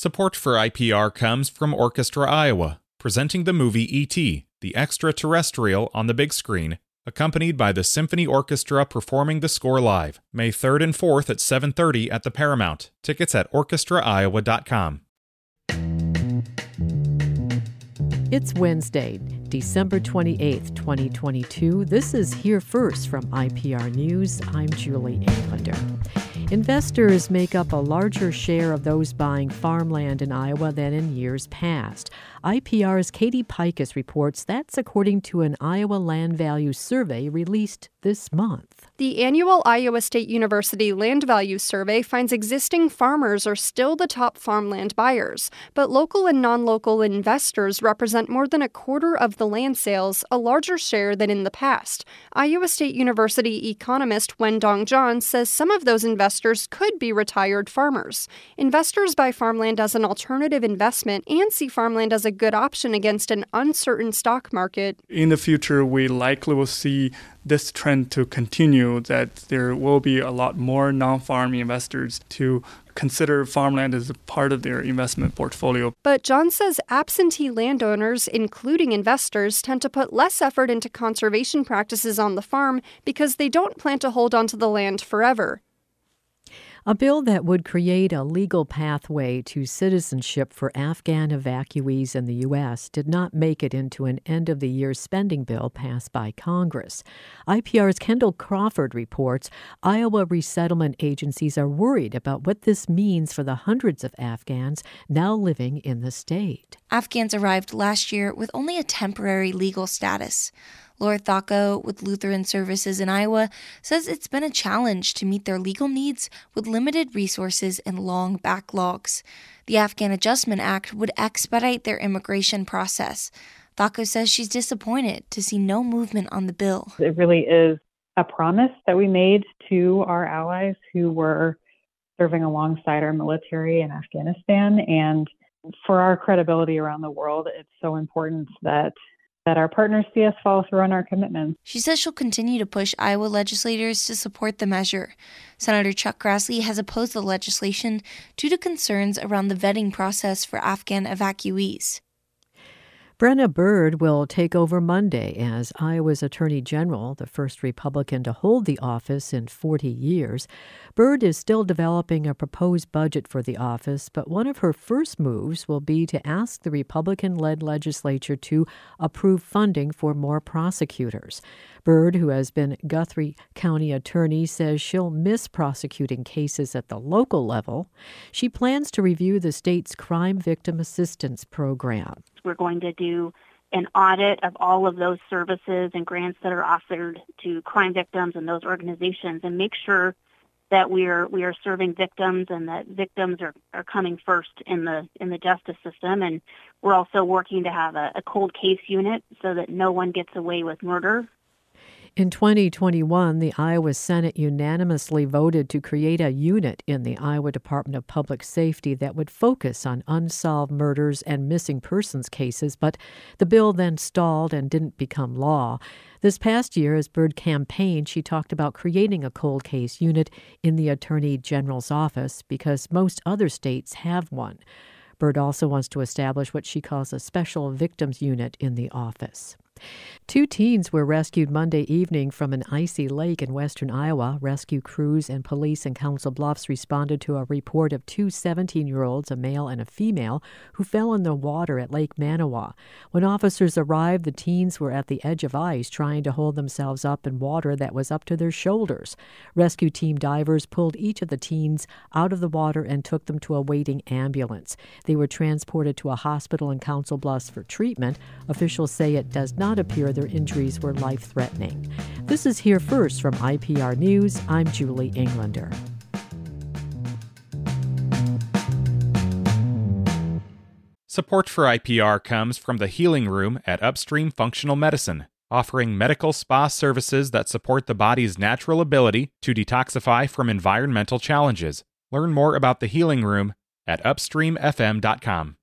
Support for IPR comes from Orchestra Iowa, presenting the movie E.T., the extraterrestrial on the big screen, accompanied by the Symphony Orchestra performing the score live, May 3rd and 4th at 7:30 at the Paramount. Tickets at orchestraiowa.com. It's Wednesday, December 28th, 2022. This is Here First from IPR News. I'm Julie Englander. Investors make up a larger share of those buying farmland in Iowa than in years past. IPR's Katie Peikes reports that's according to an Iowa land value survey released this month. The annual Iowa State University Land Value Survey finds existing farmers are still the top farmland buyers, but local and non local investors represent more than a quarter of the land sales, a larger share than in the past. Iowa State University economist Wendong Zhang says some of those investors could be retired farmers. Investors buy farmland as an alternative investment and see farmland as a good option against an uncertain stock market. In the future, we likely will see this trend to continue, that there will be a lot more non farm investors to consider farmland as a part of their investment portfolio. But Zhang says absentee landowners, including investors, tend to put less effort into conservation practices on the farm because they don't plan to hold onto the land forever. A bill that would create a legal pathway to citizenship for Afghan evacuees in the U.S. did not make it into an end of the year spending bill passed by Congress. IPR's Kendall Crawford reports Iowa resettlement agencies are worried about what this means for the hundreds of Afghans now living in the state. Afghans arrived last year with only a temporary legal status. Laura Thako with Lutheran Services in Iowa says it's been a challenge to meet their legal needs with limited resources and long backlogs. The Afghan Adjustment Act would expedite their immigration process. Thako says she's disappointed to see no movement on the bill. It really is a promise that we made to our allies who were serving alongside our military in Afghanistan. And for our credibility around the world, it's so important that that our partners see us follow through on our commitments. She says she'll continue to push Iowa legislators to support the measure. Senator Chuck Grassley has opposed the legislation due to concerns around the vetting process for Afghan evacuees. Brenna Bird will take over Monday as Iowa's Attorney General, the first Republican to hold the office in 40 years. Bird is still developing a proposed budget for the office, but one of her first moves will be to ask the Republican led legislature to approve funding for more prosecutors. Bird, who has been Guthrie County attorney, says she'll miss prosecuting cases at the local level. She plans to review the state's crime victim assistance program. We're going to do an audit of all of those services and grants that are offered to crime victims and those organizations and make sure that we are we are serving victims and that victims are, are coming first in the in the justice system. And we're also working to have a, a cold case unit so that no one gets away with murder in 2021, the Iowa Senate unanimously voted to create a unit in the Iowa Department of Public Safety that would focus on unsolved murders and missing persons cases, but the bill then stalled and didn't become law. This past year, as Bird campaigned, she talked about creating a cold case unit in the Attorney General's office because most other states have one. Bird also wants to establish what she calls a special victims unit in the office. Two teens were rescued Monday evening from an icy lake in western Iowa. Rescue crews and police in Council Bluffs responded to a report of two 17 year olds, a male and a female, who fell in the water at Lake Manawa. When officers arrived, the teens were at the edge of ice trying to hold themselves up in water that was up to their shoulders. Rescue team divers pulled each of the teens out of the water and took them to a waiting ambulance. They were transported to a hospital in Council Bluffs for treatment. Officials say it does not appear their injuries were life threatening. This is Here First from IPR News. I'm Julie Englander. Support for IPR comes from the Healing Room at Upstream Functional Medicine, offering medical spa services that support the body's natural ability to detoxify from environmental challenges. Learn more about the Healing Room at upstreamfm.com.